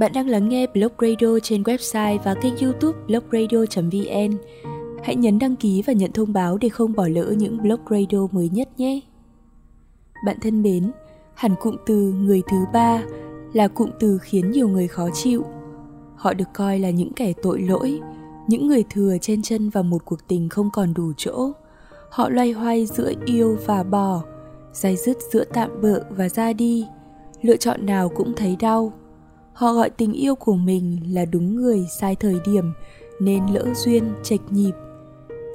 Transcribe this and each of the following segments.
Bạn đang lắng nghe Blog Radio trên website và kênh youtube blogradio.vn. Hãy nhấn đăng ký và nhận thông báo để không bỏ lỡ những blog radio mới nhất nhé. Bạn thân mến, hẳn cụm từ người thứ ba là cụm từ khiến nhiều người khó chịu. Họ được coi là những kẻ tội lỗi, những người thừa trên chân vào một cuộc tình không còn đủ chỗ. Họ loay hoay giữa yêu và bỏ, dai dứt giữa tạm bợ và ra đi. Lựa chọn nào cũng thấy đau. Họ gọi tình yêu của mình là đúng người sai thời điểm nên lỡ duyên chệch nhịp.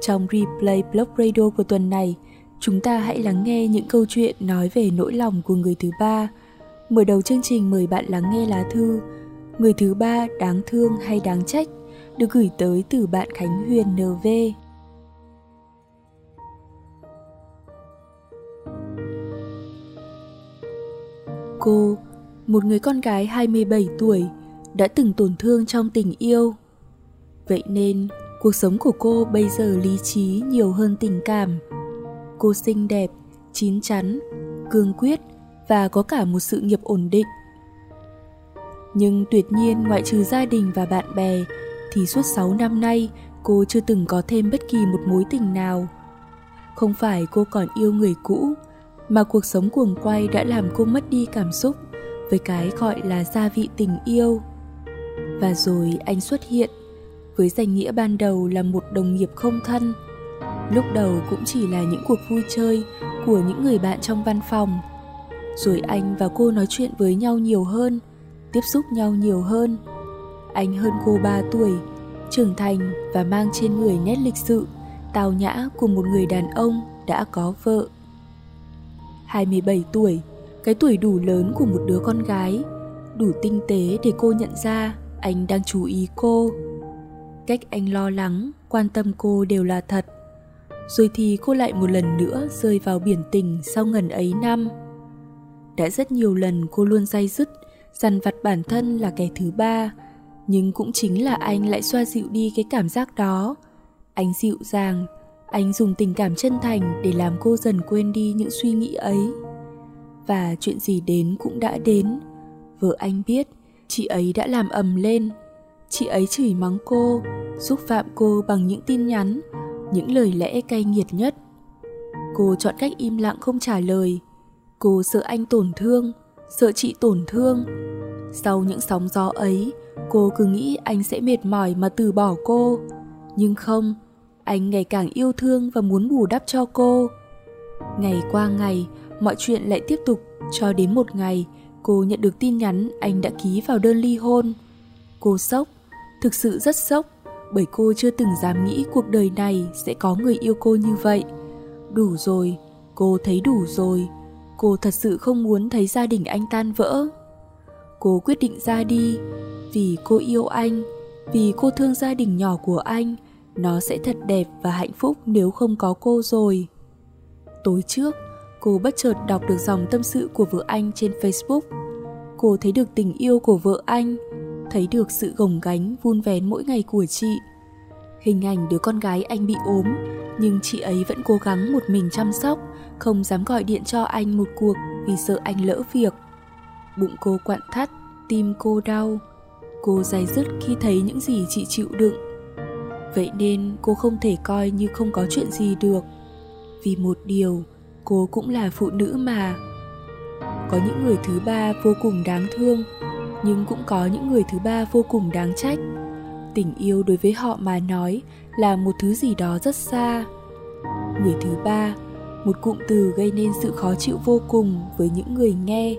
Trong replay blog radio của tuần này, chúng ta hãy lắng nghe những câu chuyện nói về nỗi lòng của người thứ ba. Mở đầu chương trình mời bạn lắng nghe lá thư Người thứ ba đáng thương hay đáng trách được gửi tới từ bạn Khánh Huyền NV. Cô, một người con gái 27 tuổi, đã từng tổn thương trong tình yêu. Vậy nên, cuộc sống của cô bây giờ lý trí nhiều hơn tình cảm. Cô xinh đẹp, chín chắn, cương quyết và có cả một sự nghiệp ổn định. Nhưng tuyệt nhiên ngoại trừ gia đình và bạn bè thì suốt 6 năm nay cô chưa từng có thêm bất kỳ một mối tình nào. Không phải cô còn yêu người cũ, mà cuộc sống cuồng quay đã làm cô mất đi cảm xúc với cái gọi là gia vị tình yêu. Và rồi anh xuất hiện với danh nghĩa ban đầu là một đồng nghiệp không thân. Lúc đầu cũng chỉ là những cuộc vui chơi của những người bạn trong văn phòng. Rồi anh và cô nói chuyện với nhau nhiều hơn, tiếp xúc nhau nhiều hơn. Anh hơn cô 3 tuổi, trưởng thành và mang trên người nét lịch sự, tào nhã của một người đàn ông đã có vợ. 27 tuổi, cái tuổi đủ lớn của một đứa con gái, đủ tinh tế để cô nhận ra anh đang chú ý cô. Cách anh lo lắng, quan tâm cô đều là thật. Rồi thì cô lại một lần nữa rơi vào biển tình sau ngần ấy năm. Đã rất nhiều lần cô luôn day dứt, dằn vặt bản thân là kẻ thứ ba, nhưng cũng chính là anh lại xoa dịu đi cái cảm giác đó. Anh dịu dàng, anh dùng tình cảm chân thành để làm cô dần quên đi những suy nghĩ ấy và chuyện gì đến cũng đã đến. Vợ anh biết, chị ấy đã làm ầm lên. Chị ấy chửi mắng cô, xúc phạm cô bằng những tin nhắn, những lời lẽ cay nghiệt nhất. Cô chọn cách im lặng không trả lời. Cô sợ anh tổn thương, sợ chị tổn thương. Sau những sóng gió ấy, cô cứ nghĩ anh sẽ mệt mỏi mà từ bỏ cô. Nhưng không, anh ngày càng yêu thương và muốn bù đắp cho cô. Ngày qua ngày mọi chuyện lại tiếp tục cho đến một ngày cô nhận được tin nhắn anh đã ký vào đơn ly hôn. Cô sốc, thực sự rất sốc, bởi cô chưa từng dám nghĩ cuộc đời này sẽ có người yêu cô như vậy. Đủ rồi, cô thấy đủ rồi, cô thật sự không muốn thấy gia đình anh tan vỡ. Cô quyết định ra đi, vì cô yêu anh, vì cô thương gia đình nhỏ của anh, nó sẽ thật đẹp và hạnh phúc nếu không có cô rồi. Tối trước cô bất chợt đọc được dòng tâm sự của vợ anh trên facebook. Cô thấy được tình yêu của vợ anh, thấy được sự gồng gánh, vun vén mỗi ngày của chị. Hình ảnh đứa con gái anh bị ốm, nhưng chị ấy vẫn cố gắng một mình chăm sóc, không dám gọi điện cho anh một cuộc vì sợ anh lỡ việc. Bụng cô quặn thắt, tim cô đau. Cô dày dứt khi thấy những gì chị chịu đựng. Vậy nên cô không thể coi như không có chuyện gì được. Vì một điều cô cũng là phụ nữ mà. Có những người thứ ba vô cùng đáng thương, nhưng cũng có những người thứ ba vô cùng đáng trách. Tình yêu đối với họ mà nói là một thứ gì đó rất xa. Người thứ ba, một cụm từ gây nên sự khó chịu vô cùng với những người nghe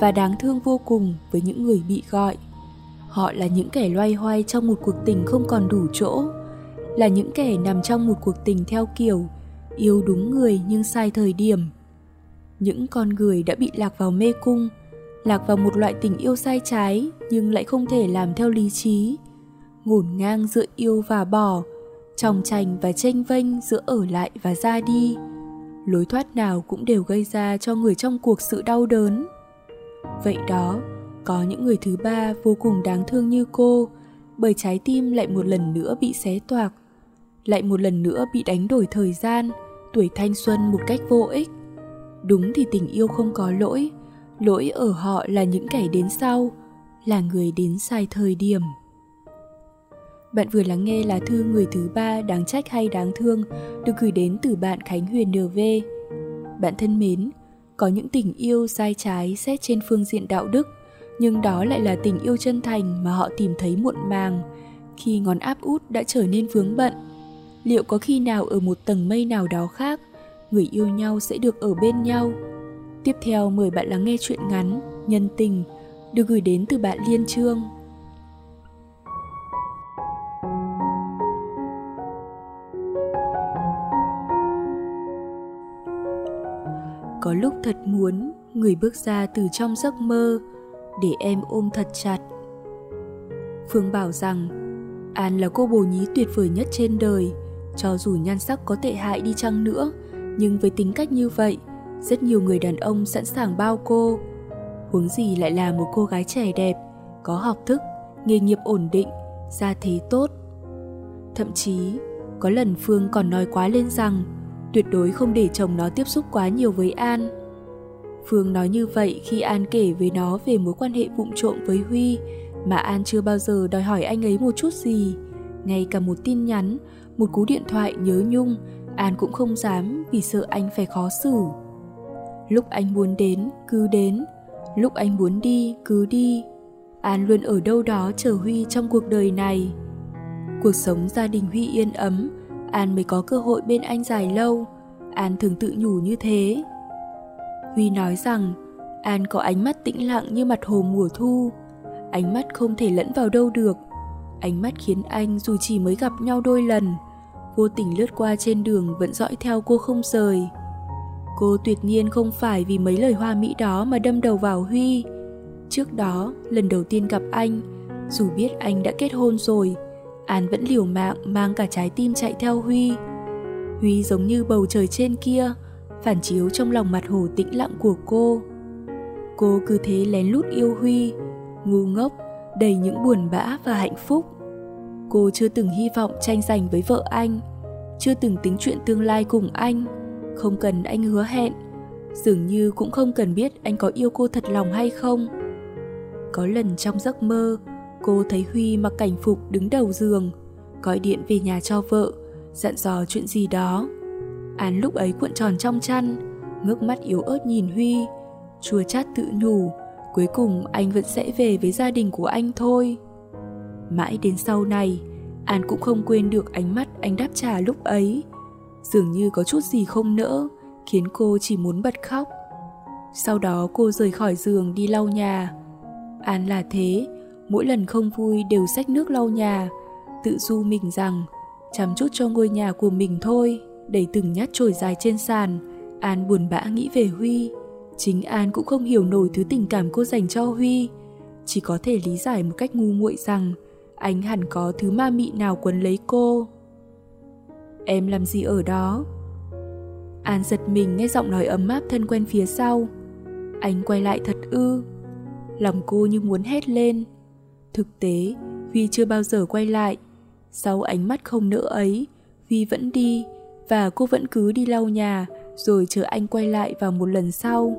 và đáng thương vô cùng với những người bị gọi. Họ là những kẻ loay hoay trong một cuộc tình không còn đủ chỗ, là những kẻ nằm trong một cuộc tình theo kiểu yêu đúng người nhưng sai thời điểm. Những con người đã bị lạc vào mê cung, lạc vào một loại tình yêu sai trái nhưng lại không thể làm theo lý trí. Ngổn ngang giữa yêu và bỏ, trong tranh và tranh vênh giữa ở lại và ra đi, lối thoát nào cũng đều gây ra cho người trong cuộc sự đau đớn. Vậy đó, có những người thứ ba vô cùng đáng thương như cô, bởi trái tim lại một lần nữa bị xé toạc, lại một lần nữa bị đánh đổi thời gian tuổi thanh xuân một cách vô ích đúng thì tình yêu không có lỗi lỗi ở họ là những kẻ đến sau là người đến sai thời điểm bạn vừa lắng nghe là thư người thứ ba đáng trách hay đáng thương được gửi đến từ bạn Khánh Huyền NV. Bạn thân mến, có những tình yêu sai trái xét trên phương diện đạo đức, nhưng đó lại là tình yêu chân thành mà họ tìm thấy muộn màng khi ngón áp út đã trở nên vướng bận. Liệu có khi nào ở một tầng mây nào đó khác, người yêu nhau sẽ được ở bên nhau? Tiếp theo mời bạn lắng nghe chuyện ngắn Nhân tình được gửi đến từ bạn Liên Trương. Có lúc thật muốn người bước ra từ trong giấc mơ để em ôm thật chặt. Phương bảo rằng an là cô bồ nhí tuyệt vời nhất trên đời cho dù nhan sắc có tệ hại đi chăng nữa nhưng với tính cách như vậy rất nhiều người đàn ông sẵn sàng bao cô huống gì lại là một cô gái trẻ đẹp có học thức nghề nghiệp ổn định gia thế tốt thậm chí có lần phương còn nói quá lên rằng tuyệt đối không để chồng nó tiếp xúc quá nhiều với An. Phương nói như vậy khi An kể với nó về mối quan hệ vụng trộm với Huy mà An chưa bao giờ đòi hỏi anh ấy một chút gì. Ngay cả một tin nhắn, một cú điện thoại nhớ nhung, An cũng không dám vì sợ anh phải khó xử. Lúc anh muốn đến, cứ đến. Lúc anh muốn đi, cứ đi. An luôn ở đâu đó chờ Huy trong cuộc đời này. Cuộc sống gia đình Huy yên ấm, An mới có cơ hội bên anh dài lâu. An thường tự nhủ như thế. Huy nói rằng An có ánh mắt tĩnh lặng như mặt hồ mùa thu. Ánh mắt không thể lẫn vào đâu được. Ánh mắt khiến anh dù chỉ mới gặp nhau đôi lần, vô tình lướt qua trên đường vẫn dõi theo cô không rời. Cô tuyệt nhiên không phải vì mấy lời hoa mỹ đó mà đâm đầu vào Huy. Trước đó, lần đầu tiên gặp anh, dù biết anh đã kết hôn rồi, An vẫn liều mạng mang cả trái tim chạy theo Huy. Huy giống như bầu trời trên kia, phản chiếu trong lòng mặt hồ tĩnh lặng của cô. Cô cứ thế lén lút yêu Huy, ngu ngốc, đầy những buồn bã và hạnh phúc. Cô chưa từng hy vọng tranh giành với vợ anh, chưa từng tính chuyện tương lai cùng anh, không cần anh hứa hẹn, dường như cũng không cần biết anh có yêu cô thật lòng hay không. Có lần trong giấc mơ, Cô thấy Huy mặc cảnh phục đứng đầu giường, gọi điện về nhà cho vợ, dặn dò chuyện gì đó. Án lúc ấy cuộn tròn trong chăn, ngước mắt yếu ớt nhìn Huy, chua chát tự nhủ, cuối cùng anh vẫn sẽ về với gia đình của anh thôi. Mãi đến sau này, An cũng không quên được ánh mắt anh đáp trả lúc ấy. Dường như có chút gì không nỡ, khiến cô chỉ muốn bật khóc. Sau đó cô rời khỏi giường đi lau nhà. An là thế, mỗi lần không vui đều xách nước lau nhà, tự du mình rằng chăm chút cho ngôi nhà của mình thôi, đẩy từng nhát trồi dài trên sàn. An buồn bã nghĩ về Huy. Chính An cũng không hiểu nổi thứ tình cảm cô dành cho Huy. Chỉ có thể lý giải một cách ngu muội rằng anh hẳn có thứ ma mị nào quấn lấy cô. Em làm gì ở đó? An giật mình nghe giọng nói ấm áp thân quen phía sau. Anh quay lại thật ư. Lòng cô như muốn hét lên, Thực tế, Huy chưa bao giờ quay lại. Sau ánh mắt không nỡ ấy, Huy vẫn đi và cô vẫn cứ đi lau nhà rồi chờ anh quay lại vào một lần sau.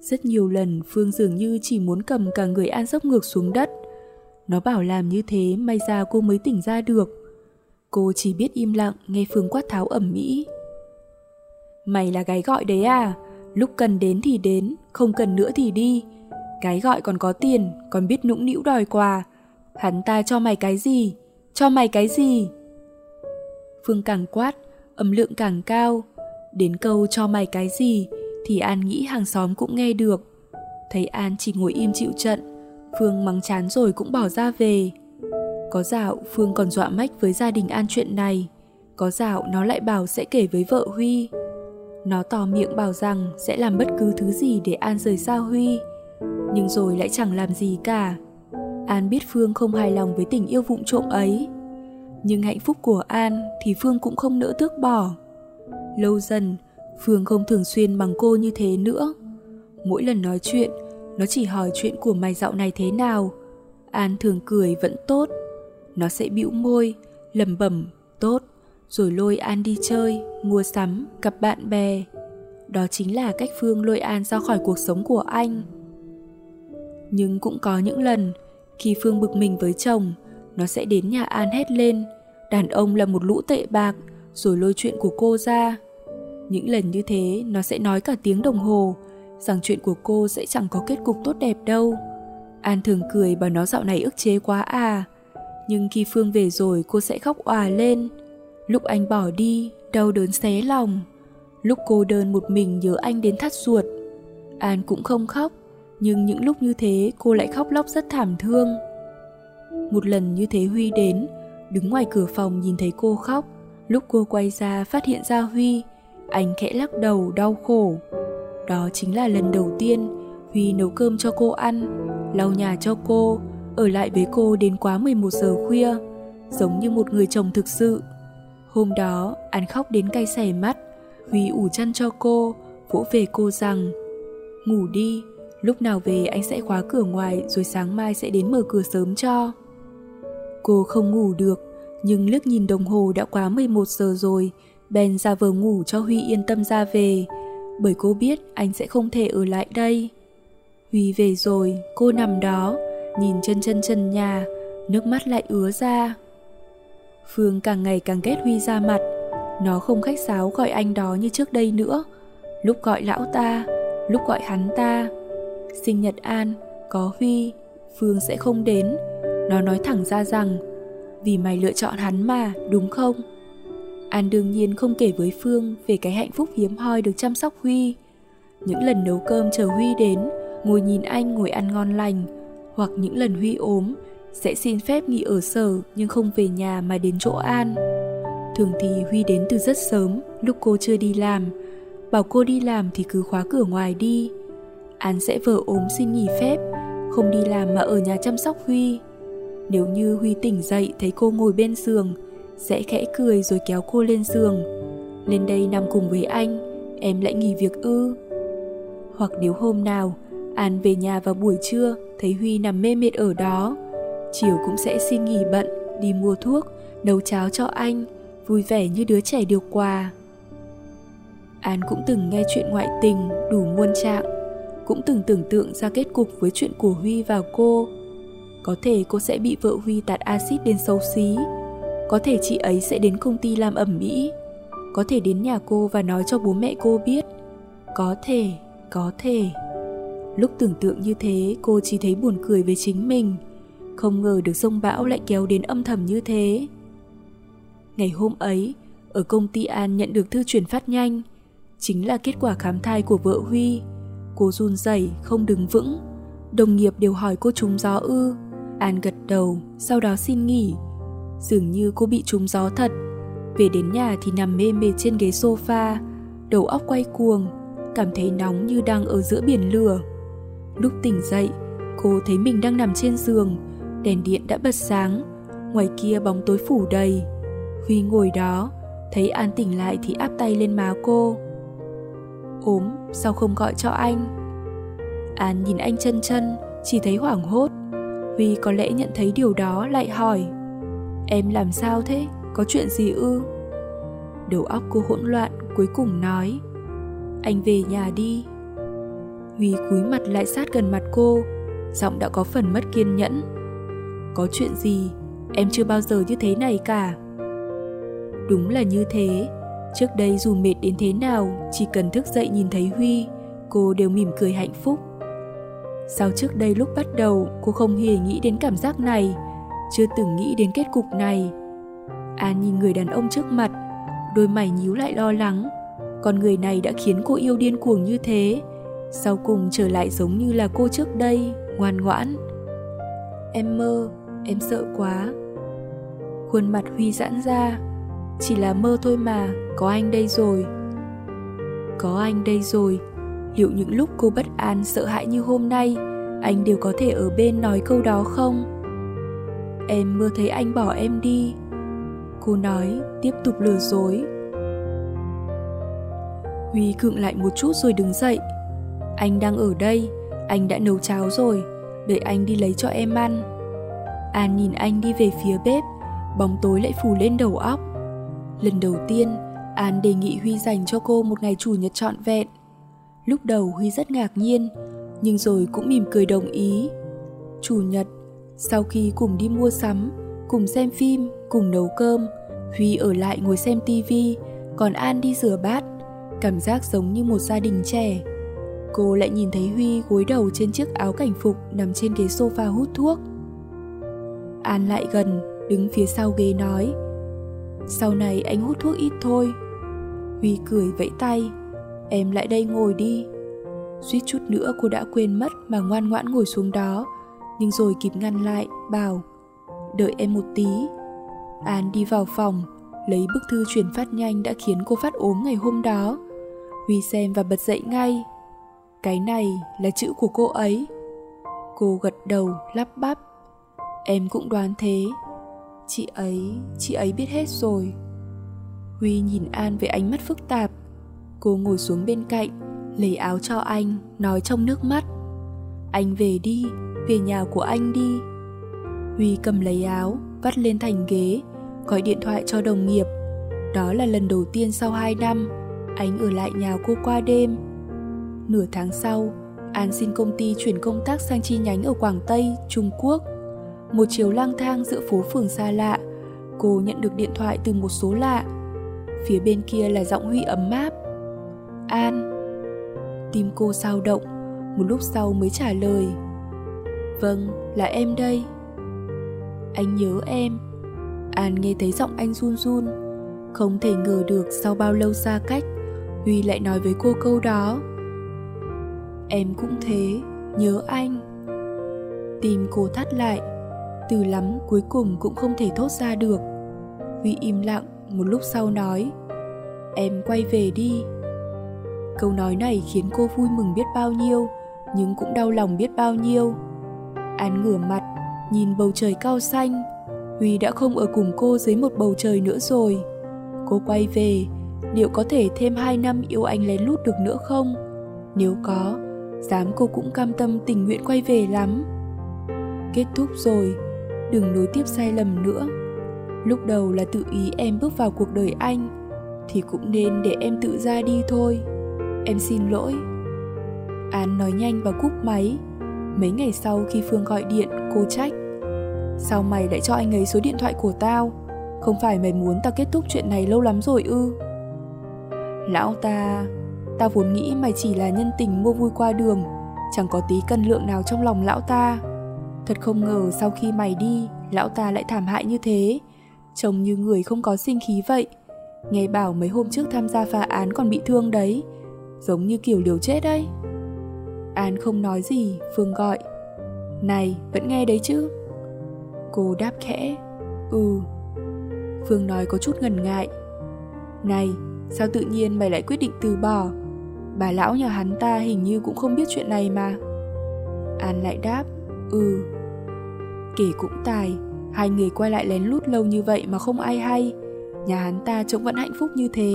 Rất nhiều lần Phương dường như chỉ muốn cầm cả người An dốc ngược xuống đất. Nó bảo làm như thế may ra cô mới tỉnh ra được. Cô chỉ biết im lặng nghe Phương quát tháo ẩm mỹ. Mày là gái gọi đấy à? Lúc cần đến thì đến, không cần nữa thì đi. Cái gọi còn có tiền, còn biết nũng nĩu đòi quà. Hắn ta cho mày cái gì? Cho mày cái gì? Phương càng quát, âm lượng càng cao. Đến câu cho mày cái gì thì An nghĩ hàng xóm cũng nghe được. Thấy An chỉ ngồi im chịu trận, Phương mắng chán rồi cũng bỏ ra về. Có dạo Phương còn dọa mách với gia đình An chuyện này. Có dạo nó lại bảo sẽ kể với vợ Huy. Nó tỏ miệng bảo rằng sẽ làm bất cứ thứ gì để An rời xa Huy nhưng rồi lại chẳng làm gì cả. An biết Phương không hài lòng với tình yêu vụng trộm ấy. Nhưng hạnh phúc của An thì Phương cũng không nỡ tước bỏ. Lâu dần, Phương không thường xuyên bằng cô như thế nữa. Mỗi lần nói chuyện, nó chỉ hỏi chuyện của mày dạo này thế nào. An thường cười vẫn tốt. Nó sẽ bĩu môi, lầm bẩm tốt, rồi lôi An đi chơi, mua sắm, gặp bạn bè. Đó chính là cách Phương lôi An ra khỏi cuộc sống của anh. Nhưng cũng có những lần khi Phương bực mình với chồng, nó sẽ đến nhà An hét lên, đàn ông là một lũ tệ bạc, rồi lôi chuyện của cô ra. Những lần như thế nó sẽ nói cả tiếng đồng hồ rằng chuyện của cô sẽ chẳng có kết cục tốt đẹp đâu. An thường cười bảo nó dạo này ức chế quá à. Nhưng khi Phương về rồi cô sẽ khóc òa lên. Lúc anh bỏ đi, đau đớn xé lòng. Lúc cô đơn một mình nhớ anh đến thắt ruột. An cũng không khóc, nhưng những lúc như thế cô lại khóc lóc rất thảm thương. Một lần như thế Huy đến, đứng ngoài cửa phòng nhìn thấy cô khóc. Lúc cô quay ra phát hiện ra Huy, anh khẽ lắc đầu đau khổ. Đó chính là lần đầu tiên Huy nấu cơm cho cô ăn, lau nhà cho cô, ở lại với cô đến quá 11 giờ khuya, giống như một người chồng thực sự. Hôm đó, anh khóc đến cay xẻ mắt, Huy ủ chăn cho cô, vỗ về cô rằng Ngủ đi, lúc nào về anh sẽ khóa cửa ngoài rồi sáng mai sẽ đến mở cửa sớm cho. Cô không ngủ được, nhưng liếc nhìn đồng hồ đã quá 11 giờ rồi, bèn ra vờ ngủ cho Huy yên tâm ra về, bởi cô biết anh sẽ không thể ở lại đây. Huy về rồi, cô nằm đó, nhìn chân chân chân nhà, nước mắt lại ứa ra. Phương càng ngày càng ghét Huy ra mặt, nó không khách sáo gọi anh đó như trước đây nữa, lúc gọi lão ta, lúc gọi hắn ta. Sinh nhật An, có Huy, Phương sẽ không đến. Nó nói thẳng ra rằng, vì mày lựa chọn hắn mà, đúng không? An đương nhiên không kể với Phương về cái hạnh phúc hiếm hoi được chăm sóc Huy. Những lần nấu cơm chờ Huy đến, ngồi nhìn anh ngồi ăn ngon lành, hoặc những lần Huy ốm, sẽ xin phép nghỉ ở sở nhưng không về nhà mà đến chỗ An. Thường thì Huy đến từ rất sớm, lúc cô chưa đi làm. Bảo cô đi làm thì cứ khóa cửa ngoài đi. An sẽ vờ ốm xin nghỉ phép, không đi làm mà ở nhà chăm sóc Huy. Nếu như Huy tỉnh dậy thấy cô ngồi bên giường, sẽ khẽ cười rồi kéo cô lên giường. Lên đây nằm cùng với anh, em lại nghỉ việc ư. Hoặc nếu hôm nào An về nhà vào buổi trưa thấy Huy nằm mê mệt ở đó, chiều cũng sẽ xin nghỉ bận đi mua thuốc, nấu cháo cho anh, vui vẻ như đứa trẻ được quà. An cũng từng nghe chuyện ngoại tình đủ muôn trạng, cũng từng tưởng tượng ra kết cục với chuyện của Huy và cô. Có thể cô sẽ bị vợ Huy tạt axit đến xấu xí, có thể chị ấy sẽ đến công ty làm ẩm mỹ. Có thể đến nhà cô và nói cho bố mẹ cô biết. Có thể có thể. Lúc tưởng tượng như thế, cô chỉ thấy buồn cười với chính mình. Không ngờ được sông bão lại kéo đến âm thầm như thế. Ngày hôm ấy, ở công ty an nhận được thư chuyển phát nhanh. Chính là kết quả khám thai của vợ huy. Cô run rẩy, không đứng vững. Đồng nghiệp đều hỏi cô trúng gió ư. An gật đầu, sau đó xin nghỉ. Dường như cô bị trúng gió thật. Về đến nhà thì nằm mê mệt trên ghế sofa, Đầu óc quay cuồng, Cảm thấy nóng như đang ở giữa biển lửa. Lúc tỉnh dậy, Cô thấy mình đang nằm trên giường, Đèn điện đã bật sáng, Ngoài kia bóng tối phủ đầy. Huy ngồi đó, Thấy An tỉnh lại thì áp tay lên má cô. Ốm, sao không gọi cho anh? An nhìn anh chân chân, Chỉ thấy hoảng hốt. Huy có lẽ nhận thấy điều đó lại hỏi. Em làm sao thế? Có chuyện gì ư? Đầu óc cô hỗn loạn, cuối cùng nói. Anh về nhà đi. Huy cúi mặt lại sát gần mặt cô. Giọng đã có phần mất kiên nhẫn. Có chuyện gì? Em chưa bao giờ như thế này cả. Đúng là như thế. Trước đây dù mệt đến thế nào, Chỉ cần thức dậy nhìn thấy Huy, Cô đều mỉm cười hạnh phúc. Sao trước đây lúc bắt đầu, Cô không hề nghĩ đến cảm giác này? Chưa từng nghĩ đến kết cục này. An nhìn người đàn ông trước mặt, đôi mày nhíu lại lo lắng. Con người này đã khiến cô yêu điên cuồng như thế, sau cùng trở lại giống như là cô trước đây, ngoan ngoãn. Em mơ, em sợ quá. Khuôn mặt huy giãn ra, chỉ là mơ thôi mà, có anh đây rồi. Có anh đây rồi, liệu những lúc cô bất an, sợ hãi như hôm nay, anh đều có thể ở bên nói câu đó không? Em mơ thấy anh bỏ em đi. Cô nói tiếp tục lừa dối. Huy cựng lại một chút rồi đứng dậy. Anh đang ở đây Anh đã nấu cháo rồi Để anh đi lấy cho em ăn. An nhìn anh đi về phía bếp Bóng tối lại phủ lên đầu óc. Lần đầu tiên An đề nghị Huy dành cho cô một ngày chủ nhật trọn vẹn. Lúc đầu Huy rất ngạc nhiên nhưng rồi cũng mỉm cười đồng ý. Chủ nhật, sau khi cùng đi mua sắm, cùng xem phim, cùng nấu cơm, Huy ở lại ngồi xem tivi, còn An đi rửa bát, cảm giác giống như một gia đình trẻ. Cô lại nhìn thấy Huy gối đầu trên chiếc áo cảnh phục nằm trên ghế sofa hút thuốc. An lại gần, đứng phía sau ghế nói Sau này anh hút thuốc ít thôi. Huy cười vẫy tay, em lại đây ngồi đi. Suýt chút nữa cô đã quên mất mà ngoan ngoãn ngồi xuống đó, nhưng rồi kịp ngăn lại, bảo Đợi em một tí. An đi vào phòng, lấy bức thư chuyển phát nhanh đã khiến cô phát ốm ngày hôm đó. Huy xem và bật dậy ngay. Cái này là chữ của cô ấy. Cô gật đầu, lắp bắp. Em cũng đoán thế. Chị ấy, chị ấy biết hết rồi. Huy nhìn An với ánh mắt phức tạp. Cô ngồi xuống bên cạnh, lấy áo cho anh, nói trong nước mắt. Anh về đi, về nhà của anh đi. Huy cầm lấy áo, vắt lên thành ghế, gọi điện thoại cho đồng nghiệp. Đó là lần đầu tiên sau 2 năm, anh ở lại nhà cô qua đêm. Nửa tháng sau, An xin công ty chuyển công tác sang chi nhánh ở Quảng Tây, Trung Quốc. Một chiều lang thang giữa phố phường xa lạ, cô nhận được điện thoại từ một số lạ. Phía bên kia là giọng Huy ấm áp. An. Tim cô sao động, một lúc sau mới trả lời. Vâng, là em đây. Anh nhớ em. An nghe thấy giọng anh run run. Không thể ngờ được sau bao lâu xa cách, Huy lại nói với cô câu đó. Em cũng thế, nhớ anh. Tim cô thắt lại, từ lắm cuối cùng cũng không thể thốt ra được. Huy im lặng một lúc sau nói, em quay về đi. Câu nói này khiến cô vui mừng biết bao nhiêu, nhưng cũng đau lòng biết bao nhiêu. An ngửa mặt, nhìn bầu trời cao xanh. Huy đã không ở cùng cô dưới một bầu trời nữa rồi. Cô quay về, liệu có thể thêm hai năm yêu anh lén lút được nữa không? Nếu có, dám cô cũng cam tâm tình nguyện quay về lắm. Kết thúc rồi, đừng nối tiếp sai lầm nữa. Lúc đầu là tự ý em bước vào cuộc đời anh, thì cũng nên để em tự ra đi thôi. Em xin lỗi. Án nói nhanh và cúp máy. Mấy ngày sau khi Phương gọi điện, cô trách. Sao mày lại cho anh ấy số điện thoại của tao? Không phải mày muốn tao kết thúc chuyện này lâu lắm rồi ư? Lão ta, tao vốn nghĩ mày chỉ là nhân tình mua vui qua đường, chẳng có tí cân lượng nào trong lòng lão ta. Thật không ngờ sau khi mày đi, lão ta lại thảm hại như thế. Trông như người không có sinh khí vậy. Nghe bảo mấy hôm trước tham gia phá án còn bị thương đấy. Giống như kiểu liều chết đấy. An không nói gì, Phương gọi. Này, vẫn nghe đấy chứ? Cô đáp khẽ. Ừ. Phương nói có chút ngần ngại. Này, sao tự nhiên mày lại quyết định từ bỏ? Bà lão nhà hắn ta hình như cũng không biết chuyện này mà. An lại đáp. Ừ. Kể cũng tài, hai người quay lại lén lút lâu như vậy mà không ai hay. Nhà hắn ta trông vẫn hạnh phúc như thế,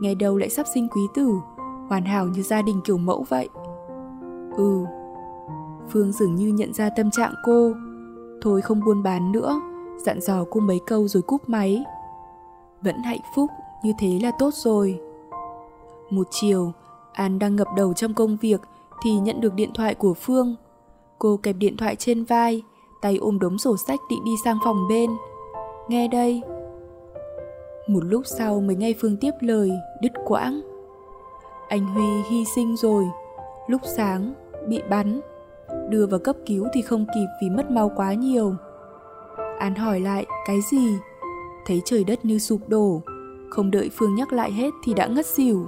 ngày đầu lại sắp sinh quý tử, hoàn hảo như gia đình kiểu mẫu vậy. Ừ. Phương dường như nhận ra tâm trạng cô, thôi không buôn bán nữa, dặn dò cô mấy câu rồi cúp máy. Vẫn hạnh phúc, như thế là tốt rồi. Một chiều, An đang ngập đầu trong công việc thì nhận được điện thoại của Phương. Cô kẹp điện thoại trên vai, tay ôm đống sổ sách định đi sang phòng bên. Nghe đây. Một lúc sau mới nghe Phương tiếp lời, đứt quãng. Anh Huy hy sinh rồi, lúc sáng, bị bắn. Đưa vào cấp cứu thì không kịp vì mất máu quá nhiều. An hỏi lại, cái gì? Thấy trời đất như sụp đổ, không đợi Phương nhắc lại hết thì đã ngất xỉu.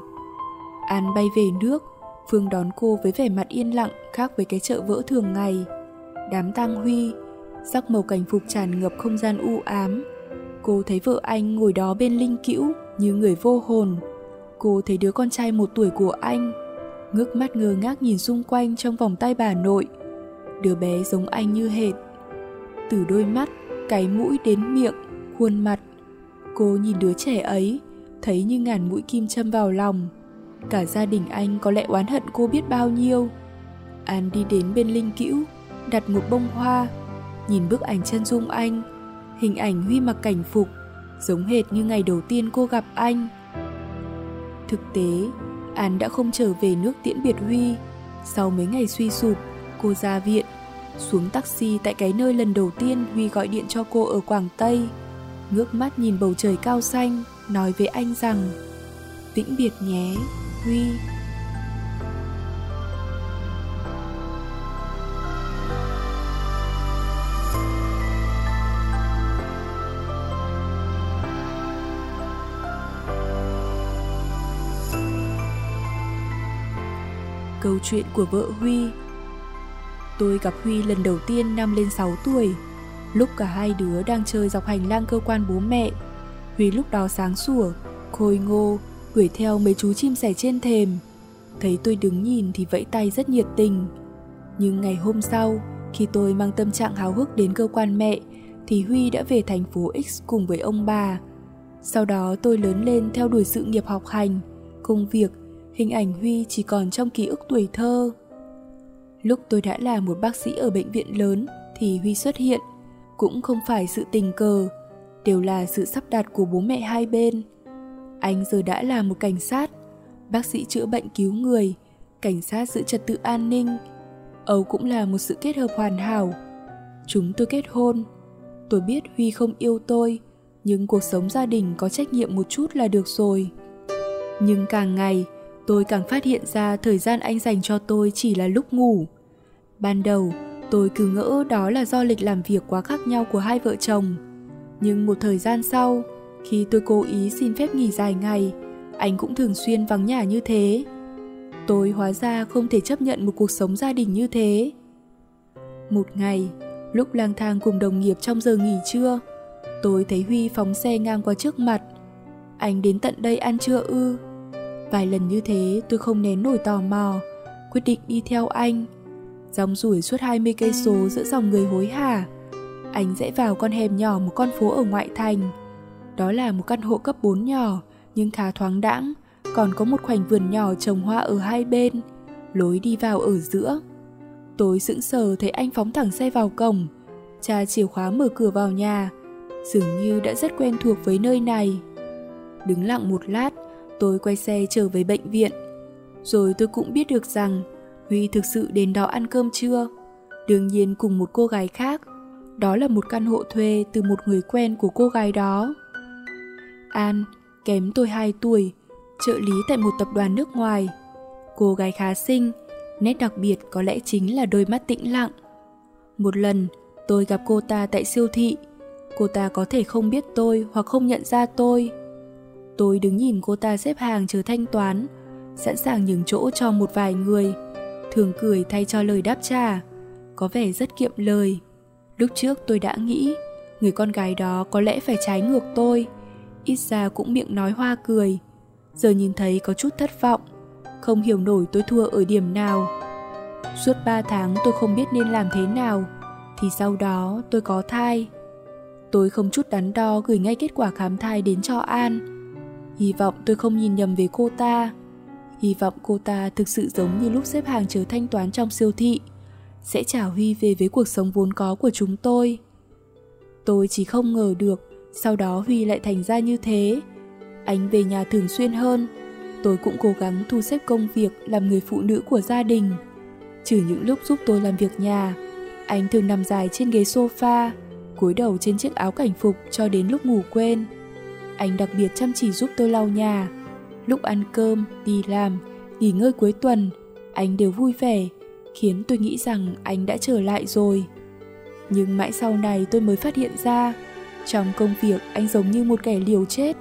An bay về nước, Phương đón cô với vẻ mặt yên lặng khác với cái chợ vỡ thường ngày. Đám tang Huy, sắc màu cảnh phục tràn ngập không gian u ám. Cô thấy vợ anh ngồi đó bên linh cữu như người vô hồn. Cô thấy đứa con trai một tuổi của anh, ngước mắt ngơ ngác nhìn xung quanh trong vòng tay bà nội. Đứa bé giống anh như hệt. Từ đôi mắt, cái mũi đến miệng, khuôn mặt. Cô nhìn đứa trẻ ấy, thấy như ngàn mũi kim châm vào lòng. Cả gia đình anh có lẽ oán hận cô biết bao nhiêu. An đi đến bên Linh Cữu, đặt một bông hoa, nhìn bức ảnh chân dung anh, hình ảnh Huy mặc cảnh phục, giống hệt như ngày đầu tiên cô gặp anh. Thực tế, An đã không trở về nước tiễn biệt Huy, Sau mấy ngày suy sụp, cô ra viện, xuống taxi tại cái nơi lần đầu tiên Huy gọi điện cho cô ở Quảng Tây. Ngước mắt nhìn bầu trời cao xanh, nói với anh rằng Vĩnh biệt nhé, Huy. Câu chuyện của vợ Huy Tôi gặp Huy lần đầu tiên năm lên 6 tuổi, lúc cả hai đứa đang chơi dọc hành lang cơ quan bố mẹ. Huy lúc đó sáng sủa, khôi ngô, đuổi theo mấy chú chim sẻ trên thềm. Thấy tôi đứng nhìn thì vẫy tay rất nhiệt tình. Nhưng ngày hôm sau, khi tôi mang tâm trạng háo hức đến cơ quan mẹ, thì Huy đã về thành phố X cùng với ông bà. Sau đó tôi lớn lên theo đuổi sự nghiệp học hành, công việc, hình ảnh Huy chỉ còn trong ký ức tuổi thơ. Lúc tôi đã là một bác sĩ ở bệnh viện lớn thì Huy xuất hiện, cũng không phải sự tình cờ, đều là sự sắp đặt của bố mẹ hai bên. Anh giờ đã là một cảnh sát, bác sĩ chữa bệnh cứu người, cảnh sát giữ trật tự an ninh. Âu cũng là một sự kết hợp hoàn hảo. Chúng tôi kết hôn. Tôi biết Huy không yêu tôi, nhưng cuộc sống gia đình có trách nhiệm một chút là được rồi. Nhưng càng ngày, tôi càng phát hiện ra thời gian anh dành cho tôi chỉ là lúc ngủ. Ban đầu, tôi cứ ngỡ đó là do lịch làm việc quá khác nhau của hai vợ chồng. Nhưng một thời gian sau, khi tôi cố ý xin phép nghỉ dài ngày, anh cũng thường xuyên vắng nhà như thế. Tôi hóa ra không thể chấp nhận một cuộc sống gia đình như thế. Một ngày, lúc lang thang cùng đồng nghiệp trong giờ nghỉ trưa, tôi thấy Huy phóng xe ngang qua trước mặt. Anh đến tận đây ăn trưa ư? Vài lần như thế tôi không nén nổi tò mò, quyết định đi theo anh. Dòng rủi suốt 20 cây số giữa dòng người hối hả. Anh rẽ vào con hẻm nhỏ một con phố ở ngoại thành. Đó là một căn hộ cấp 4 nhỏ, nhưng khá thoáng đãng, còn có một khoảnh vườn nhỏ trồng hoa ở hai bên, lối đi vào ở giữa. Tôi sững sờ thấy anh phóng thẳng xe vào cổng, cha chìa khóa mở cửa vào nhà, dường như đã rất quen thuộc với nơi này. Đứng lặng một lát, tôi quay xe trở về bệnh viện. Rồi tôi cũng biết được rằng Huy thực sự đến đó ăn cơm trưa, đương nhiên cùng một cô gái khác. Đó là một căn hộ thuê từ một người quen của cô gái đó. An, kém tôi 2 tuổi, trợ lý tại một tập đoàn nước ngoài. Cô gái khá xinh, nét đặc biệt có lẽ chính là đôi mắt tĩnh lặng. Một lần, tôi gặp cô ta tại siêu thị. Cô ta có thể không biết tôi hoặc không nhận ra tôi. Tôi đứng nhìn cô ta xếp hàng chờ thanh toán, sẵn sàng nhường chỗ cho một vài người, thường cười thay cho lời đáp trả, có vẻ rất kiệm lời. Lúc trước tôi đã nghĩ, người con gái đó có lẽ phải trái ngược tôi, ít ra cũng miệng nói hoa cười. Giờ nhìn thấy có chút thất vọng, không hiểu nổi tôi thua ở điểm nào. Suốt 3 tháng tôi không biết nên làm thế nào, thì sau đó tôi có thai. Tôi không chút đắn đo gửi ngay kết quả khám thai đến cho An. Hy vọng tôi không nhìn nhầm về cô ta. Hy vọng cô ta thực sự giống như lúc xếp hàng chờ thanh toán trong siêu thị, sẽ trả Huy về với cuộc sống vốn có của chúng tôi. Tôi chỉ không ngờ được sau đó Huy lại thành ra như thế. Anh về nhà thường xuyên hơn. Tôi cũng cố gắng thu xếp công việc làm người phụ nữ của gia đình. Trừ những lúc giúp tôi làm việc nhà, anh thường nằm dài trên ghế sofa, cúi đầu trên chiếc áo cảnh phục cho đến lúc ngủ quên. Anh đặc biệt chăm chỉ giúp tôi lau nhà. Lúc ăn cơm, đi làm, nghỉ ngơi cuối tuần, anh đều vui vẻ, khiến tôi nghĩ rằng anh đã trở lại rồi. Nhưng mãi sau này tôi mới phát hiện ra trong công việc anh giống như một kẻ liều chết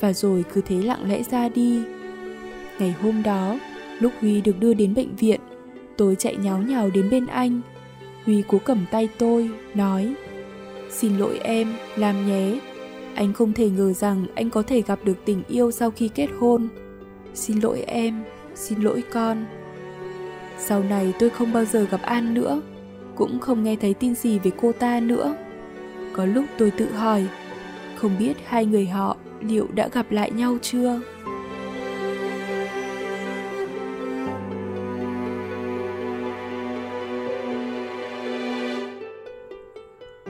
Và rồi cứ thế lặng lẽ ra đi Ngày hôm đó Lúc Huy được đưa đến bệnh viện Tôi chạy nháo nhào đến bên anh Huy cố cầm tay tôi Nói Xin lỗi em, làm nhé anh không thể ngờ rằng anh có thể gặp được tình yêu sau khi kết hôn. Xin lỗi em, xin lỗi con. Sau này tôi không bao giờ gặp An nữa Cũng không nghe thấy tin gì về cô ta nữa. Có lúc tôi tự hỏi, không biết hai người họ liệu đã gặp lại nhau chưa?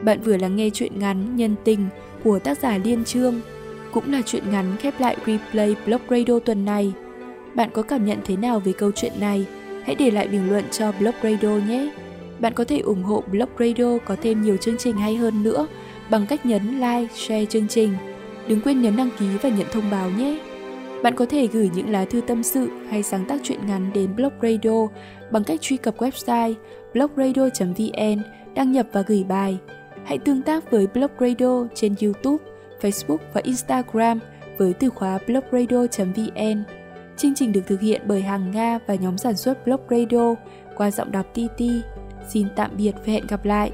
Bạn vừa lắng nghe chuyện ngắn Nhân tình của tác giả Liên Trương, cũng là chuyện ngắn khép lại replay blog radio tuần này. Bạn có cảm nhận thế nào về câu chuyện này? hãy để lại bình luận cho Blog Radio nhé. Bạn có thể ủng hộ Blog Radio có thêm nhiều chương trình hay hơn nữa bằng cách nhấn like, share chương trình. Đừng quên nhấn đăng ký và nhận thông báo nhé. Bạn có thể gửi những lá thư tâm sự hay sáng tác truyện ngắn đến Blog Radio bằng cách truy cập website blogradio.vn, đăng nhập và gửi bài. Hãy tương tác với Blog Radio trên YouTube, Facebook và Instagram với từ khóa blogradio.vn. Chương trình được thực hiện bởi Hàng Nga và nhóm sản xuất Blog Radio qua giọng đọc TT. Xin tạm biệt và hẹn gặp lại!